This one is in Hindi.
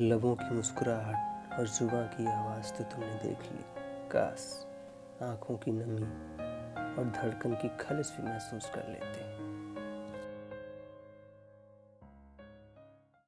लबों की मुस्कुराहट और जुबा की आवाज़ तो तुमने देख ली। काश आँखों की नमी और धड़कन की खलिश भी महसूस कर लेते